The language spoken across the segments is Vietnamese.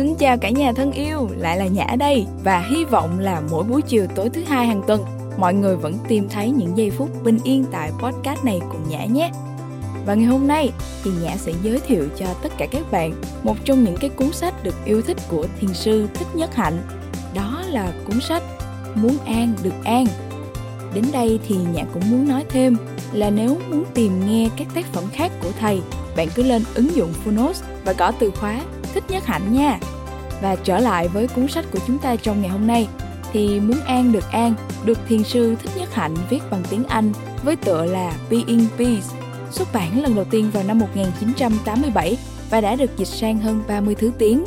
Xin chào cả nhà thân yêu, lại là Nhã đây và hy vọng là mỗi buổi chiều tối thứ hai hàng tuần mọi người vẫn tìm thấy những giây phút bình yên tại podcast này cùng Nhã nhé. Và ngày hôm nay thì Nhã sẽ giới thiệu cho tất cả các bạn một trong những cái cuốn sách được yêu thích của thiền sư Thích Nhất Hạnh. Đó là cuốn sách Muốn an được an. Đến đây thì Nhã cũng muốn nói thêm là nếu muốn tìm nghe các tác phẩm khác của thầy, bạn cứ lên ứng dụng Phonos và gõ từ khóa Thích Nhất Hạnh nha. Và trở lại với cuốn sách của chúng ta trong ngày hôm nay thì Muốn An Được An được thiền sư Thích Nhất Hạnh viết bằng tiếng Anh với tựa là Being Peace, xuất bản lần đầu tiên vào năm 1987 và đã được dịch sang hơn 30 thứ tiếng.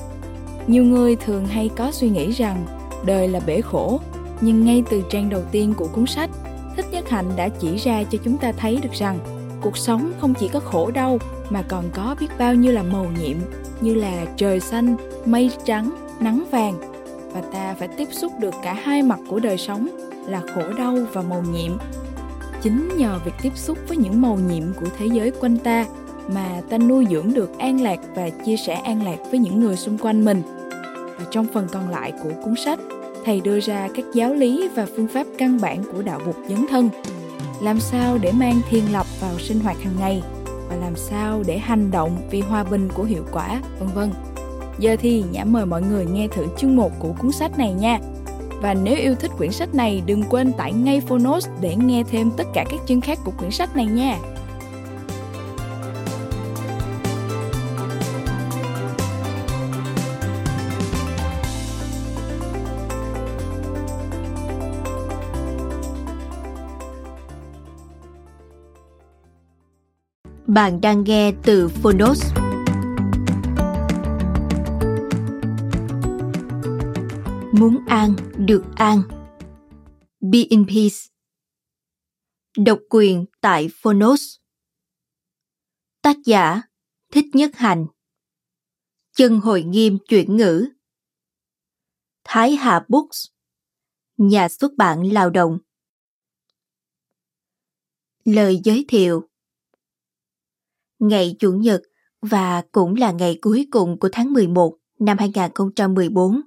Nhiều người thường hay có suy nghĩ rằng đời là bể khổ, nhưng ngay từ trang đầu tiên của cuốn sách, Thích Nhất Hạnh đã chỉ ra cho chúng ta thấy được rằng cuộc sống không chỉ có khổ đau mà còn có biết bao nhiêu là màu nhiệm như là trời xanh, mây trắng, nắng vàng và ta phải tiếp xúc được cả hai mặt của đời sống là khổ đau và màu nhiệm. Chính nhờ việc tiếp xúc với những màu nhiệm của thế giới quanh ta mà ta nuôi dưỡng được an lạc và chia sẻ an lạc với những người xung quanh mình. Và trong phần còn lại của cuốn sách, thầy đưa ra các giáo lý và phương pháp căn bản của đạo Phật dấn thân. Làm sao để mang thiền lập vào sinh hoạt hàng ngày và làm sao để hành động vì hòa bình của hiệu quả, vân vân. Giờ thì Nhã mời mọi người nghe thử chương 1 của cuốn sách này nha. Và nếu yêu thích quyển sách này, đừng quên tải ngay Phonos để nghe thêm tất cả các chương khác của quyển sách này nha. Bạn đang nghe từ Phonos. Muốn an, được an. Be in peace. Độc quyền tại Phonos. Tác giả Thích Nhất Hành. Chân hội nghiêm chuyển ngữ. Thái Hà Books. Nhà xuất bản lao động. Lời giới thiệu Ngày Chủ nhật và cũng là ngày cuối cùng của tháng 11 năm 2014,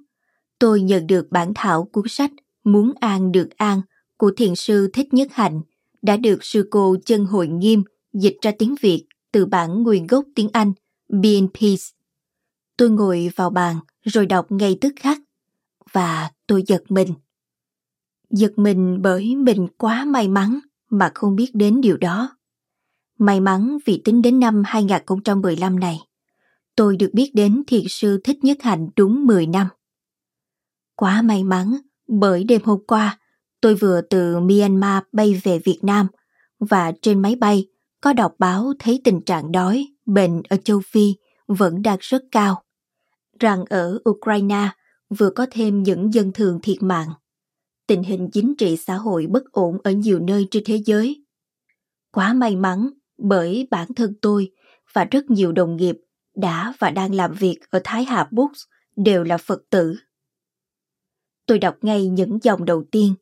tôi nhận được bản thảo cuốn sách Muốn an được an của thiền sư Thích Nhất Hạnh đã được sư cô Chân Hội Nghiêm dịch ra tiếng Việt từ bản nguyên gốc tiếng Anh Be in Peace. Tôi ngồi vào bàn rồi đọc ngay tức khắc và tôi giật mình. Giật mình bởi mình quá may mắn mà không biết đến điều đó. May mắn vì tính đến năm 2015 này, tôi được biết đến thiền sư Thích Nhất Hạnh đúng 10 năm. Quá may mắn bởi đêm hôm qua tôi vừa từ Myanmar bay về Việt Nam và trên máy bay có đọc báo thấy tình trạng đói, bệnh ở châu Phi vẫn đang rất cao. Rằng ở Ukraine vừa có thêm những dân thường thiệt mạng. Tình hình chính trị xã hội bất ổn ở nhiều nơi trên thế giới. Quá may mắn bởi bản thân tôi và rất nhiều đồng nghiệp đã và đang làm việc ở Thái Hà Books đều là Phật tử. Tôi đọc ngay những dòng đầu tiên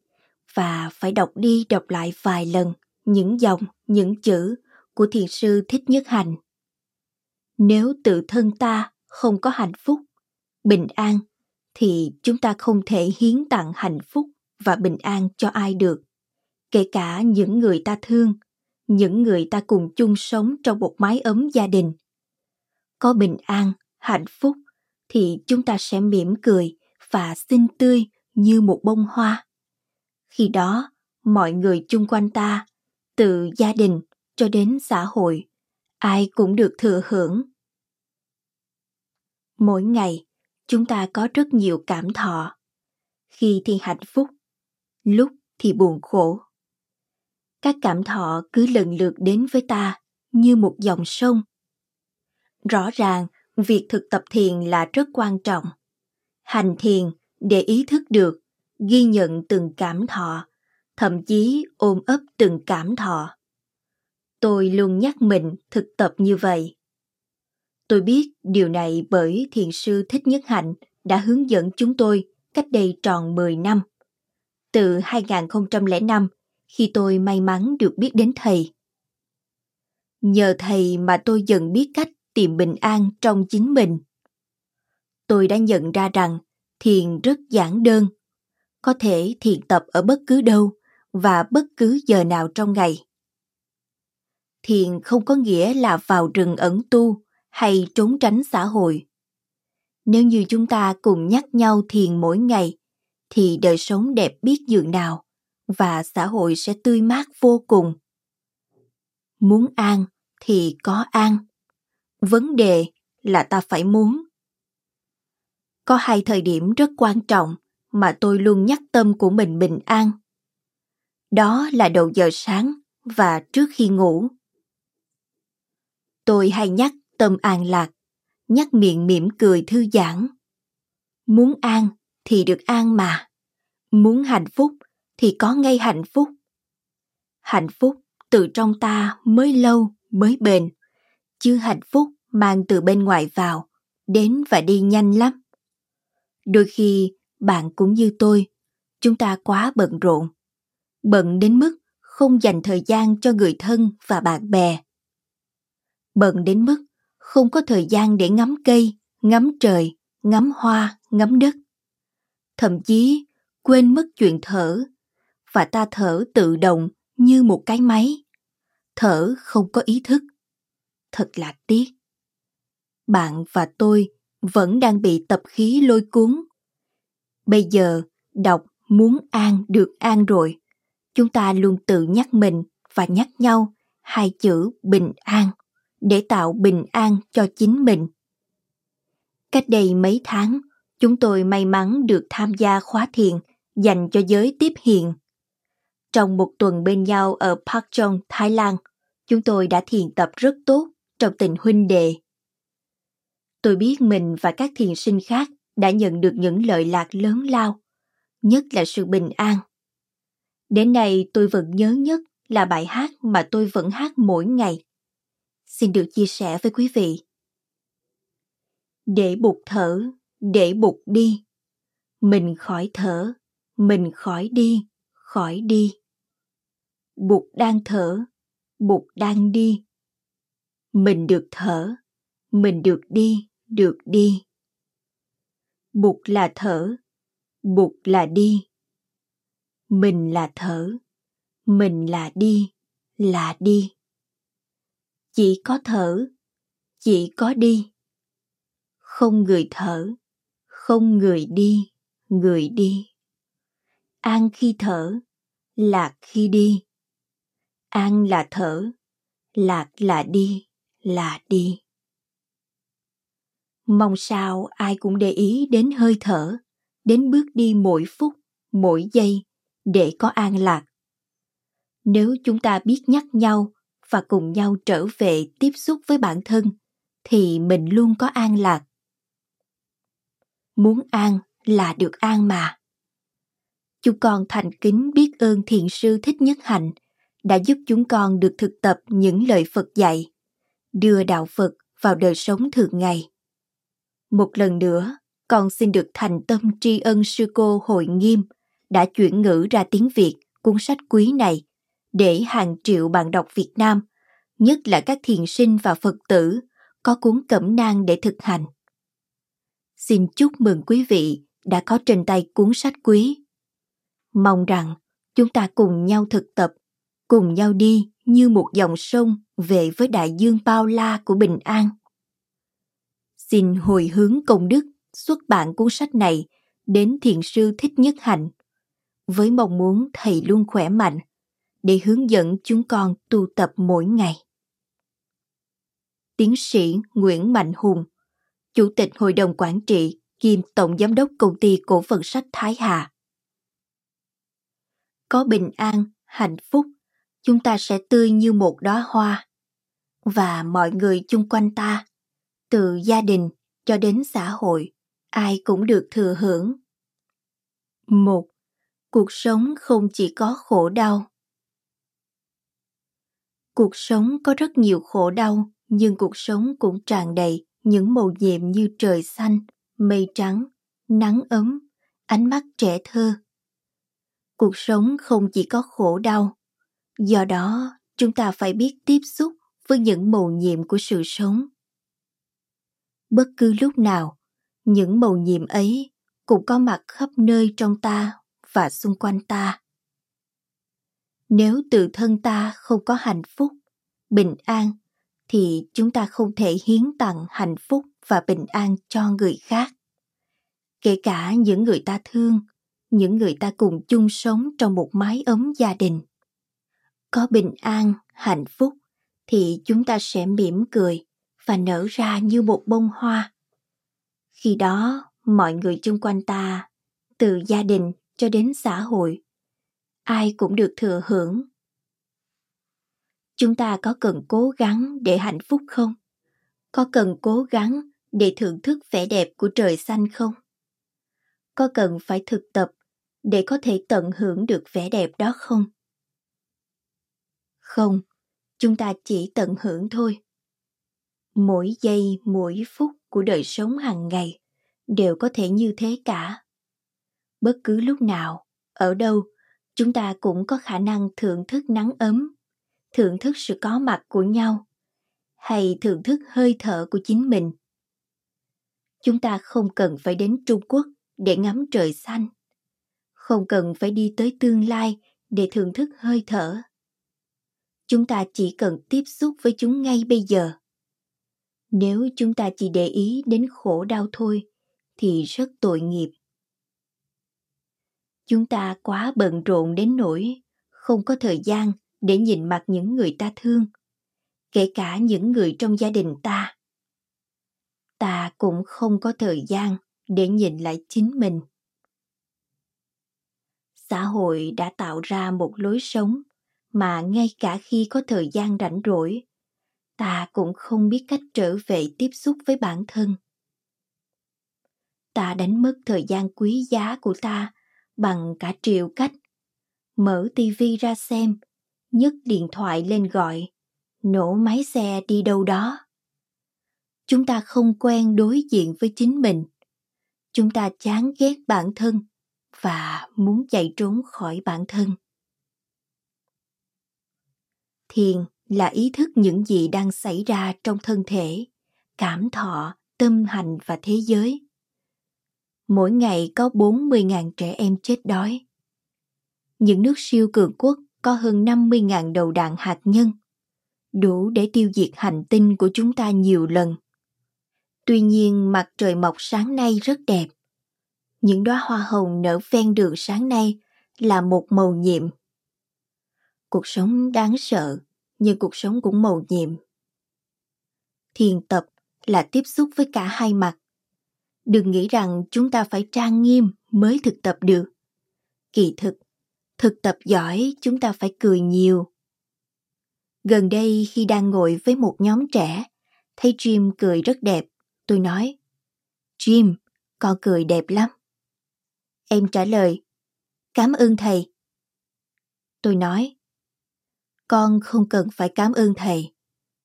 và phải đọc đi đọc lại vài lần những dòng, những chữ của thiền sư Thích Nhất Hành. Nếu tự thân ta không có hạnh phúc, bình an, thì chúng ta không thể hiến tặng hạnh phúc và bình an cho ai được, kể cả những người ta thương những người ta cùng chung sống trong một mái ấm gia đình. Có bình an, hạnh phúc thì chúng ta sẽ mỉm cười và xinh tươi như một bông hoa. Khi đó, mọi người chung quanh ta, từ gia đình cho đến xã hội, ai cũng được thừa hưởng. Mỗi ngày, chúng ta có rất nhiều cảm thọ. Khi thì hạnh phúc, lúc thì buồn khổ các cảm thọ cứ lần lượt đến với ta như một dòng sông. Rõ ràng, việc thực tập thiền là rất quan trọng. Hành thiền để ý thức được, ghi nhận từng cảm thọ, thậm chí ôm ấp từng cảm thọ. Tôi luôn nhắc mình thực tập như vậy. Tôi biết điều này bởi thiền sư thích nhất hạnh đã hướng dẫn chúng tôi cách đây tròn 10 năm. Từ 2005 khi tôi may mắn được biết đến thầy. Nhờ thầy mà tôi dần biết cách tìm bình an trong chính mình. tôi đã nhận ra rằng thiền rất giản đơn, có thể thiền tập ở bất cứ đâu và bất cứ giờ nào trong ngày thiền không có nghĩa là vào rừng ẩn tu hay trốn tránh xã hội nếu như chúng ta cùng nhắc nhau thiền mỗi ngày, thì đời sống đẹp biết dường nào và xã hội sẽ tươi mát vô cùng. Muốn an thì có an. Vấn đề là ta phải muốn. Có hai thời điểm rất quan trọng mà tôi luôn nhắc tâm của mình bình an. Đó là đầu giờ sáng và trước khi ngủ. Tôi hay nhắc tâm an lạc, nhắc miệng mỉm cười thư giãn. Muốn an thì được an mà. Muốn hạnh phúc thì có ngay hạnh phúc. Hạnh phúc từ trong ta mới lâu, mới bền. Chứ hạnh phúc mang từ bên ngoài vào, đến và đi nhanh lắm. Đôi khi, bạn cũng như tôi, chúng ta quá bận rộn. Bận đến mức không dành thời gian cho người thân và bạn bè. Bận đến mức không có thời gian để ngắm cây, ngắm trời, ngắm hoa, ngắm đất. Thậm chí quên mất chuyện thở và ta thở tự động như một cái máy. Thở không có ý thức. Thật là tiếc. Bạn và tôi vẫn đang bị tập khí lôi cuốn. Bây giờ đọc muốn an được an rồi. Chúng ta luôn tự nhắc mình và nhắc nhau hai chữ bình an để tạo bình an cho chính mình. Cách đây mấy tháng, chúng tôi may mắn được tham gia khóa thiền dành cho giới tiếp hiện trong một tuần bên nhau ở Park Chong, Thái Lan, chúng tôi đã thiền tập rất tốt trong tình huynh đệ. Tôi biết mình và các thiền sinh khác đã nhận được những lợi lạc lớn lao, nhất là sự bình an. Đến nay tôi vẫn nhớ nhất là bài hát mà tôi vẫn hát mỗi ngày. Xin được chia sẻ với quý vị. Để bụt thở, để bụt đi. Mình khỏi thở, mình khỏi đi, khỏi đi. Bụt đang thở, Bụt đang đi. Mình được thở, mình được đi, được đi. Bụt là thở, Bụt là đi. Mình là thở, mình là đi, là đi. Chỉ có thở, chỉ có đi. Không người thở, không người đi, người đi. An khi thở, lạc khi đi an là thở, lạc là đi là đi. Mong sao ai cũng để ý đến hơi thở, đến bước đi mỗi phút, mỗi giây để có an lạc. Nếu chúng ta biết nhắc nhau và cùng nhau trở về tiếp xúc với bản thân, thì mình luôn có an lạc. Muốn an là được an mà. Chúng con thành kính biết ơn thiền sư thích nhất hạnh đã giúp chúng con được thực tập những lời Phật dạy, đưa đạo Phật vào đời sống thường ngày. Một lần nữa, con xin được thành tâm tri ân sư cô Hội Nghiêm đã chuyển ngữ ra tiếng Việt cuốn sách quý này để hàng triệu bạn đọc Việt Nam, nhất là các thiền sinh và Phật tử, có cuốn cẩm nang để thực hành. Xin chúc mừng quý vị đã có trên tay cuốn sách quý. Mong rằng chúng ta cùng nhau thực tập cùng nhau đi như một dòng sông về với đại dương bao la của bình an. Xin hồi hướng công đức xuất bản cuốn sách này đến thiền sư Thích Nhất Hạnh với mong muốn thầy luôn khỏe mạnh để hướng dẫn chúng con tu tập mỗi ngày. Tiến sĩ Nguyễn Mạnh Hùng, Chủ tịch Hội đồng Quản trị kiêm Tổng Giám đốc Công ty Cổ phần sách Thái Hà. Có bình an, hạnh phúc chúng ta sẽ tươi như một đóa hoa. Và mọi người chung quanh ta, từ gia đình cho đến xã hội, ai cũng được thừa hưởng. Một, cuộc sống không chỉ có khổ đau. Cuộc sống có rất nhiều khổ đau, nhưng cuộc sống cũng tràn đầy những màu nhiệm như trời xanh, mây trắng, nắng ấm, ánh mắt trẻ thơ. Cuộc sống không chỉ có khổ đau do đó, chúng ta phải biết tiếp xúc với những mầu nhiệm của sự sống. Bất cứ lúc nào, những mầu nhiệm ấy cũng có mặt khắp nơi trong ta và xung quanh ta. Nếu tự thân ta không có hạnh phúc, bình an, thì chúng ta không thể hiến tặng hạnh phúc và bình an cho người khác. Kể cả những người ta thương, những người ta cùng chung sống trong một mái ấm gia đình có bình an, hạnh phúc thì chúng ta sẽ mỉm cười và nở ra như một bông hoa. Khi đó, mọi người chung quanh ta, từ gia đình cho đến xã hội, ai cũng được thừa hưởng. Chúng ta có cần cố gắng để hạnh phúc không? Có cần cố gắng để thưởng thức vẻ đẹp của trời xanh không? Có cần phải thực tập để có thể tận hưởng được vẻ đẹp đó không? Không, chúng ta chỉ tận hưởng thôi. Mỗi giây, mỗi phút của đời sống hàng ngày đều có thể như thế cả. Bất cứ lúc nào, ở đâu, chúng ta cũng có khả năng thưởng thức nắng ấm, thưởng thức sự có mặt của nhau, hay thưởng thức hơi thở của chính mình. Chúng ta không cần phải đến trung quốc để ngắm trời xanh, không cần phải đi tới tương lai để thưởng thức hơi thở chúng ta chỉ cần tiếp xúc với chúng ngay bây giờ. Nếu chúng ta chỉ để ý đến khổ đau thôi, thì rất tội nghiệp. Chúng ta quá bận rộn đến nỗi không có thời gian để nhìn mặt những người ta thương, kể cả những người trong gia đình ta. Ta cũng không có thời gian để nhìn lại chính mình. Xã hội đã tạo ra một lối sống mà ngay cả khi có thời gian rảnh rỗi, ta cũng không biết cách trở về tiếp xúc với bản thân. Ta đánh mất thời gian quý giá của ta bằng cả triệu cách. Mở tivi ra xem, nhấc điện thoại lên gọi, nổ máy xe đi đâu đó. Chúng ta không quen đối diện với chính mình. Chúng ta chán ghét bản thân và muốn chạy trốn khỏi bản thân thiền là ý thức những gì đang xảy ra trong thân thể cảm thọ tâm hành và thế giới mỗi ngày có 40.000 trẻ em chết đói. Những nước siêu cường quốc có hơn 50.000 đầu đạn hạt nhân, đủ để tiêu diệt hành tinh của chúng ta nhiều lần. Tuy nhiên mặt trời mọc sáng nay rất đẹp. Những đóa hoa hồng nở ven đường sáng nay là một màu nhiệm. Cuộc sống đáng sợ, nhưng cuộc sống cũng màu nhiệm. Thiền tập là tiếp xúc với cả hai mặt. Đừng nghĩ rằng chúng ta phải trang nghiêm mới thực tập được. Kỳ thực thực tập giỏi chúng ta phải cười nhiều. Gần đây khi đang ngồi với một nhóm trẻ, thấy jim cười rất đẹp, tôi nói, jim, con cười đẹp lắm. Em trả lời, cảm ơn thầy. Tôi nói con không cần phải cảm ơn thầy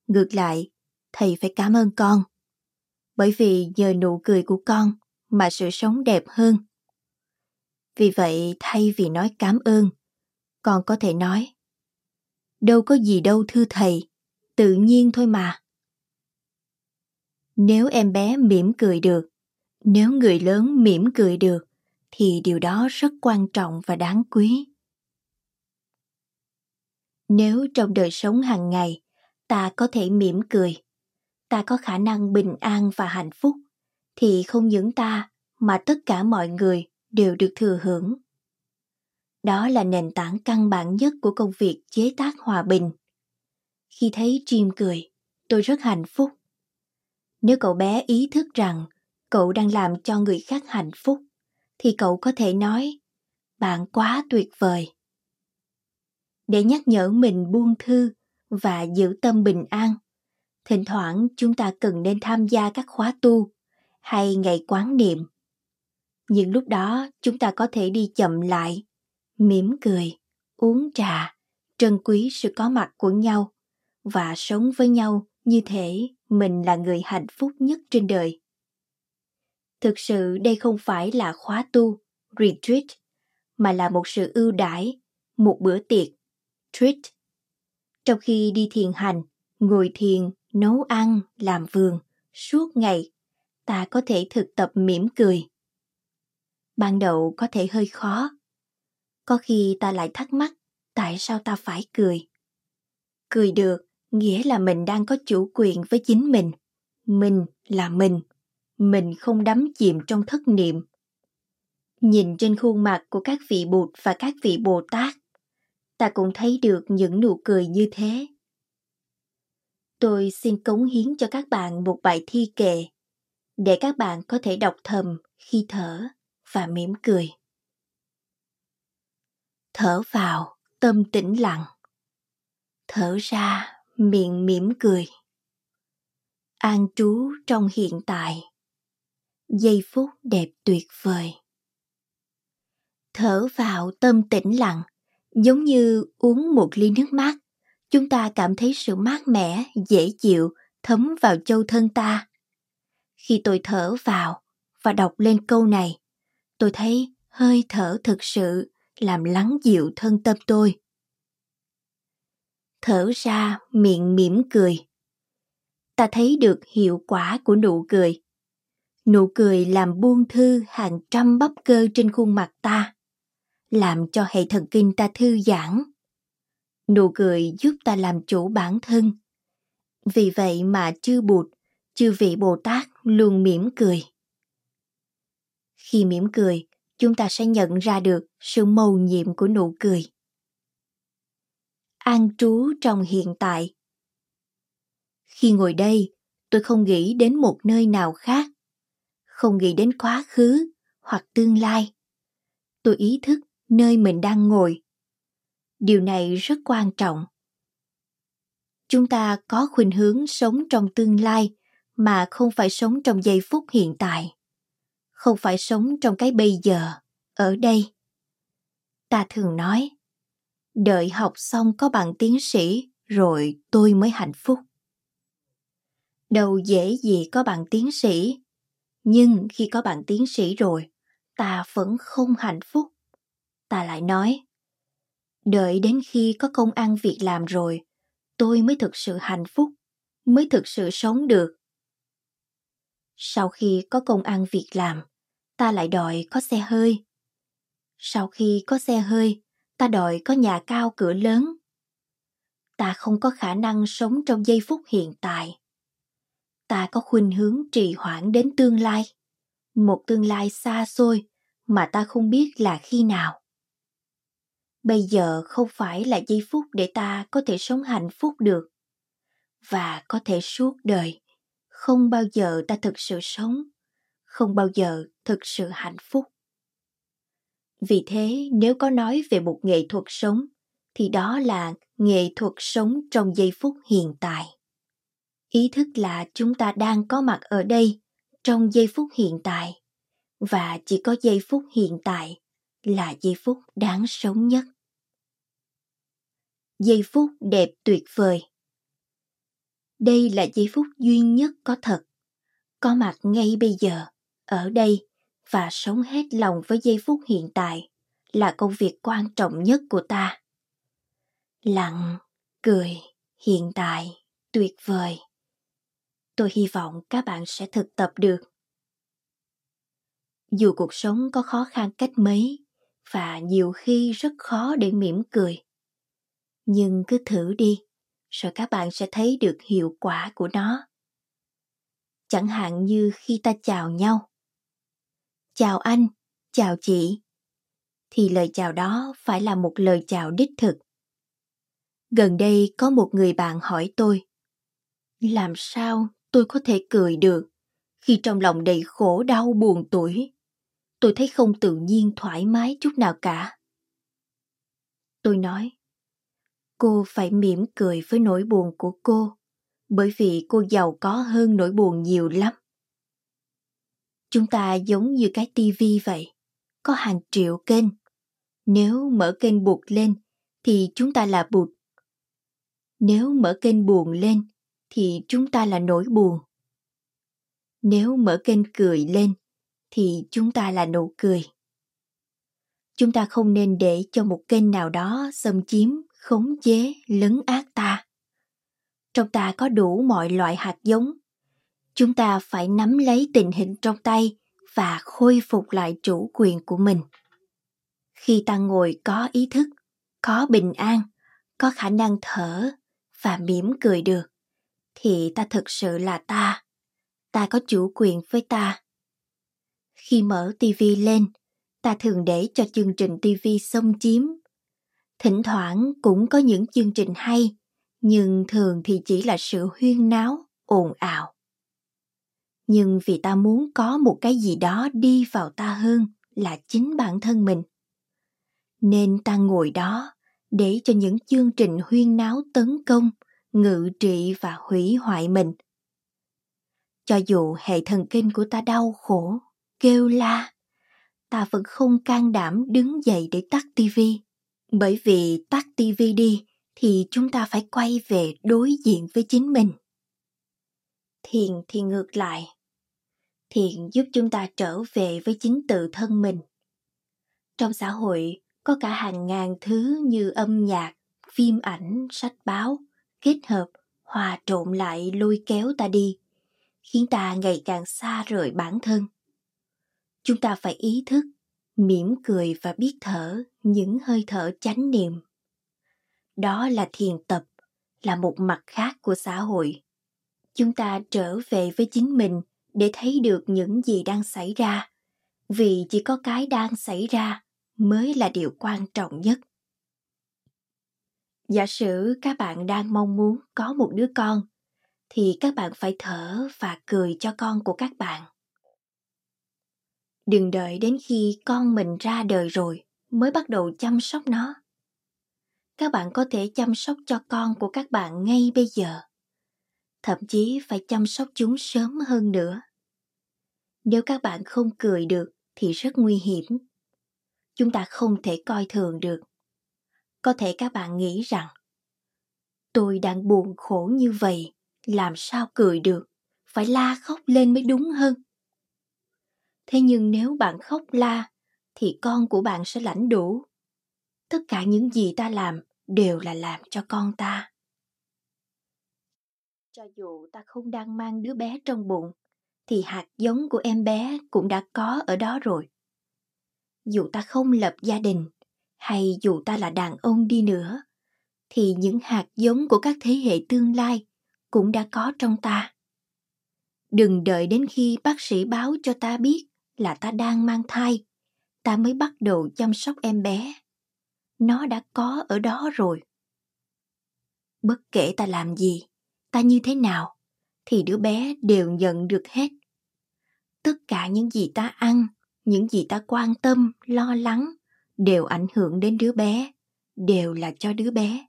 ngược lại thầy phải cảm ơn con bởi vì nhờ nụ cười của con mà sự sống đẹp hơn. Vì vậy thay vì nói cảm ơn, con có thể nói Đâu có gì đâu thưa thầy, tự nhiên thôi mà. Nếu em bé mỉm cười được, nếu người lớn mỉm cười được, thì điều đó rất quan trọng và đáng quý. Nếu trong đời sống hàng ngày ta có thể mỉm cười, ta có khả năng bình an và hạnh phúc thì không những ta mà tất cả mọi người đều được thừa hưởng. Đó là nền tảng căn bản nhất của công việc chế tác hòa bình. Khi thấy Jim cười tôi rất hạnh phúc. Nếu cậu bé ý thức rằng cậu đang làm cho người khác hạnh phúc thì cậu có thể nói bạn quá tuyệt vời để nhắc nhở mình buông thư và giữ tâm bình an Thỉnh thoảng chúng ta cần nên tham gia các khóa tu hay ngày quán niệm. những lúc đó chúng ta có thể đi chậm lại, mỉm cười, uống trà, trân quý sự có mặt của nhau và sống với nhau như thể mình là người hạnh phúc nhất trên đời. Thực sự đây không phải là khóa tu, retreat, mà là một sự ưu đãi, một bữa tiệc, treat. Trong khi đi thiền hành, ngồi thiền nấu ăn, làm vườn, suốt ngày, ta có thể thực tập mỉm cười. Ban đầu có thể hơi khó. Có khi ta lại thắc mắc tại sao ta phải cười. Cười được nghĩa là mình đang có chủ quyền với chính mình. Mình là mình. Mình không đắm chìm trong thất niệm. Nhìn trên khuôn mặt của các vị Bụt và các vị Bồ Tát, ta cũng thấy được những nụ cười như thế. Tôi xin cống hiến cho các bạn một bài thi kệ để các bạn có thể đọc thầm khi thở và mỉm cười. Thở vào, tâm tĩnh lặng. Thở ra, miệng mỉm cười. An trú trong hiện tại. Giây phút đẹp tuyệt vời. Thở vào tâm tĩnh lặng, giống như uống một ly nước mát. Chúng ta cảm thấy sự mát mẻ, dễ chịu, thấm vào châu thân ta. Khi tôi thở vào và đọc lên câu này, tôi thấy hơi thở thực sự làm lắng dịu thân tâm tôi. Thở ra miệng mỉm cười. Ta thấy được hiệu quả của nụ cười. Nụ cười làm buông thư hàng trăm bắp cơ trên khuôn mặt ta, làm cho hệ thần kinh ta thư giãn. Nụ cười giúp ta làm chủ bản thân. Vì vậy mà chư Bụt, chư vị Bồ Tát luôn mỉm cười. Khi mỉm cười, chúng ta sẽ nhận ra được sự mầu nhiệm của nụ cười. An trú trong hiện tại. Khi ngồi đây, tôi không nghĩ đến một nơi nào khác, không nghĩ đến quá khứ hoặc tương lai. Tôi ý thức nơi mình đang ngồi. Điều này rất quan trọng. Chúng ta có khuynh hướng sống trong tương lai mà không phải sống trong giây phút hiện tại, không phải sống trong cái bây giờ, ở đây ta thường nói, đợi học xong có bằng tiến sĩ, rồi tôi mới hạnh phúc đâu dễ gì có bằng tiến sĩ, nhưng khi có bằng tiến sĩ rồi, ta vẫn không hạnh phúc ta lại nói đợi đến khi có công ăn việc làm rồi tôi mới thực sự hạnh phúc mới thực sự sống được sau khi có công ăn việc làm, ta lại đòi có xe hơi. Sau khi có xe hơi, ta đòi có nhà cao cửa lớn. Ta không có khả năng sống trong giây phút hiện tại. Ta có khuynh hướng trì hoãn đến tương lai, một tương lai xa xôi mà ta không biết là khi nào. Bây giờ không phải là giây phút để ta có thể sống hạnh phúc được và có thể suốt đời. Không bao giờ ta thực sự sống, không bao giờ thực sự hạnh phúc. Vì thế, nếu có nói về một nghệ thuật sống, thì đó là nghệ thuật sống trong giây phút hiện tại. Ý thức là chúng ta đang có mặt ở đây, trong giây phút hiện tại, và chỉ có giây phút hiện tại là giây phút đáng sống nhất. Giây phút đẹp tuyệt vời. Đây là giây phút duy nhất có thật, có mặt ngay bây giờ, ở đây, và sống hết lòng với giây phút hiện tại là công việc quan trọng nhất của ta. Lặng, cười, hiện tại, tuyệt vời. Tôi hy vọng các bạn sẽ thực tập được. Dù cuộc sống có khó khăn cách mấy và nhiều khi rất khó để mỉm cười. Nhưng cứ thử đi, rồi các bạn sẽ thấy được hiệu quả của nó. Chẳng hạn như khi ta chào nhau. Chào anh, chào chị. Thì lời chào đó phải là một lời chào đích thực. Gần đây có một người bạn hỏi tôi, làm sao tôi có thể cười được khi trong lòng đầy khổ đau buồn tuổi tôi thấy không tự nhiên, thoải mái chút nào cả. Tôi nói, cô phải mỉm cười với nỗi buồn của cô, bởi vì cô giàu có hơn nỗi buồn nhiều lắm. Chúng ta giống như cái tivi vậy, có hàng triệu kênh. Nếu mở kênh buộc lên, thì chúng ta là bụt nếu mở kênh buồn lên, thì chúng ta là nỗi buồn. Nếu mở kênh cười lên thì chúng ta là nụ cười. Chúng ta không nên để cho một kênh nào đó xâm chiếm, khống chế, lấn át ta. Trong ta có đủ mọi loại hạt giống. Chúng ta phải nắm lấy tình hình trong tay và khôi phục lại chủ quyền của mình. Khi ta ngồi có ý thức, có bình an, có khả năng thở và mỉm cười được, thì ta thực sự là ta. Ta có chủ quyền với ta khi mở tivi lên, ta thường để cho chương trình tivi xâm chiếm. Thỉnh thoảng cũng có những chương trình hay, nhưng thường thì chỉ là sự huyên náo, ồn ào. Nhưng vì ta muốn có một cái gì đó đi vào ta hơn là chính bản thân mình, nên ta ngồi đó để cho những chương trình huyên náo tấn công, ngự trị và hủy hoại mình. Cho dù hệ thần kinh của ta đau khổ kêu la. Ta vẫn không can đảm đứng dậy để tắt tivi bởi vì tắt tivi đi, thì chúng ta phải quay về đối diện với chính mình. Thiền thì ngược lại. Thiền giúp chúng ta trở về với chính tự thân mình. Trong xã hội, có cả hàng ngàn thứ như âm nhạc, phim ảnh, sách báo, kết hợp, hòa trộn lại lôi kéo ta đi, khiến ta ngày càng xa rời bản thân chúng ta phải ý thức, mỉm cười và biết thở những hơi thở chánh niệm. Đó là thiền tập, là một mặt khác của xã hội. Chúng ta trở về với chính mình để thấy được những gì đang xảy ra, vì chỉ có cái đang xảy ra mới là điều quan trọng nhất. Giả sử các bạn đang mong muốn có một đứa con, thì các bạn phải thở và cười cho con của các bạn đừng đợi đến khi con mình ra đời rồi mới bắt đầu chăm sóc nó. Các bạn có thể chăm sóc cho con của các bạn ngay bây giờ, thậm chí phải chăm sóc chúng sớm hơn nữa. Nếu các bạn không cười được thì rất nguy hiểm. Chúng ta không thể coi thường được. Có thể các bạn nghĩ rằng, tôi đang buồn khổ như vậy, làm sao cười được? Phải la khóc lên mới đúng hơn thế nhưng nếu bạn khóc la, thì con của bạn sẽ lãnh đủ. Tất cả những gì ta làm đều là làm cho con ta. Cho dù ta không đang mang đứa bé trong bụng, thì hạt giống của em bé cũng đã có ở đó rồi. Dù ta không lập gia đình, hay dù ta là đàn ông đi nữa, thì những hạt giống của các thế hệ tương lai cũng đã có trong ta. Đừng đợi đến khi bác sĩ báo cho ta biết là ta đang mang thai. Ta mới bắt đầu chăm sóc em bé. Nó đã có ở đó rồi. Bất kể ta làm gì, ta như thế nào, thì đứa bé đều nhận được hết. Tất cả những gì ta ăn, những gì ta quan tâm, lo lắng, đều ảnh hưởng đến đứa bé, đều là cho đứa bé.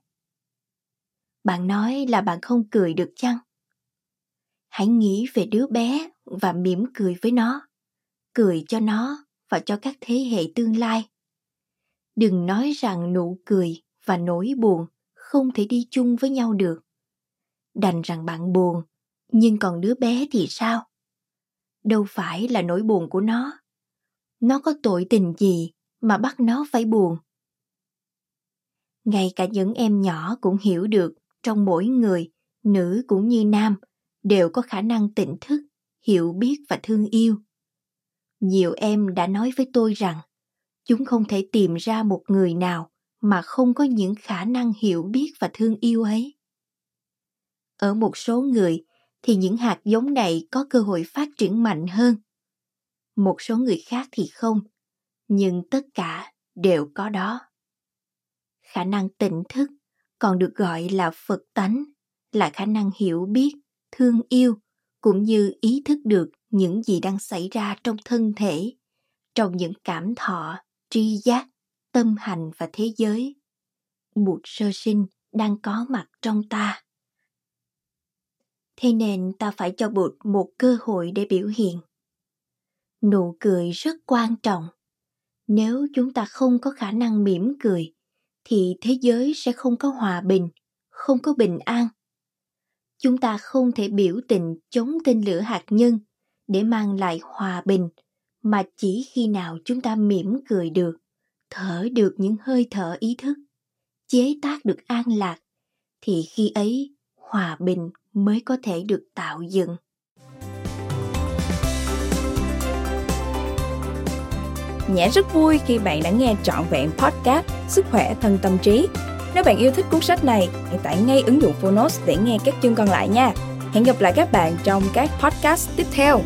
Bạn nói là bạn không cười được chăng? Hãy nghĩ về đứa bé và mỉm cười với nó cười cho nó và cho các thế hệ tương lai. Đừng nói rằng nụ cười và nỗi buồn không thể đi chung với nhau được. Đành rằng bạn buồn, nhưng còn đứa bé thì sao? Đâu phải là nỗi buồn của nó. Nó có tội tình gì mà bắt nó phải buồn? Ngay cả những em nhỏ cũng hiểu được trong mỗi người, nữ cũng như nam, đều có khả năng tỉnh thức, hiểu biết và thương yêu nhiều em đã nói với tôi rằng, chúng không thể tìm ra một người nào mà không có những khả năng hiểu biết và thương yêu ấy. Ở một số người thì những hạt giống này có cơ hội phát triển mạnh hơn. Một số người khác thì không, nhưng tất cả đều có đó. Khả năng tỉnh thức còn được gọi là phật tánh, là khả năng hiểu biết, thương yêu, cũng như ý thức được những gì đang xảy ra trong thân thể, trong những cảm thọ, tri giác, tâm hành và thế giới. Bụt sơ sinh đang có mặt trong ta. Thế nên ta phải cho bụt một cơ hội để biểu hiện. Nụ cười rất quan trọng. Nếu chúng ta không có khả năng mỉm cười, thì thế giới sẽ không có hòa bình, không có bình an. Chúng ta không thể biểu tình chống tên lửa hạt nhân để mang lại hòa bình mà chỉ khi nào chúng ta mỉm cười được thở được những hơi thở ý thức chế tác được an lạc thì khi ấy hòa bình mới có thể được tạo dựng Nhã rất vui khi bạn đã nghe trọn vẹn podcast Sức khỏe thân tâm trí. Nếu bạn yêu thích cuốn sách này, hãy tải ngay ứng dụng Phonos để nghe các chương còn lại nha. Hẹn gặp lại các bạn trong các podcast tiếp theo.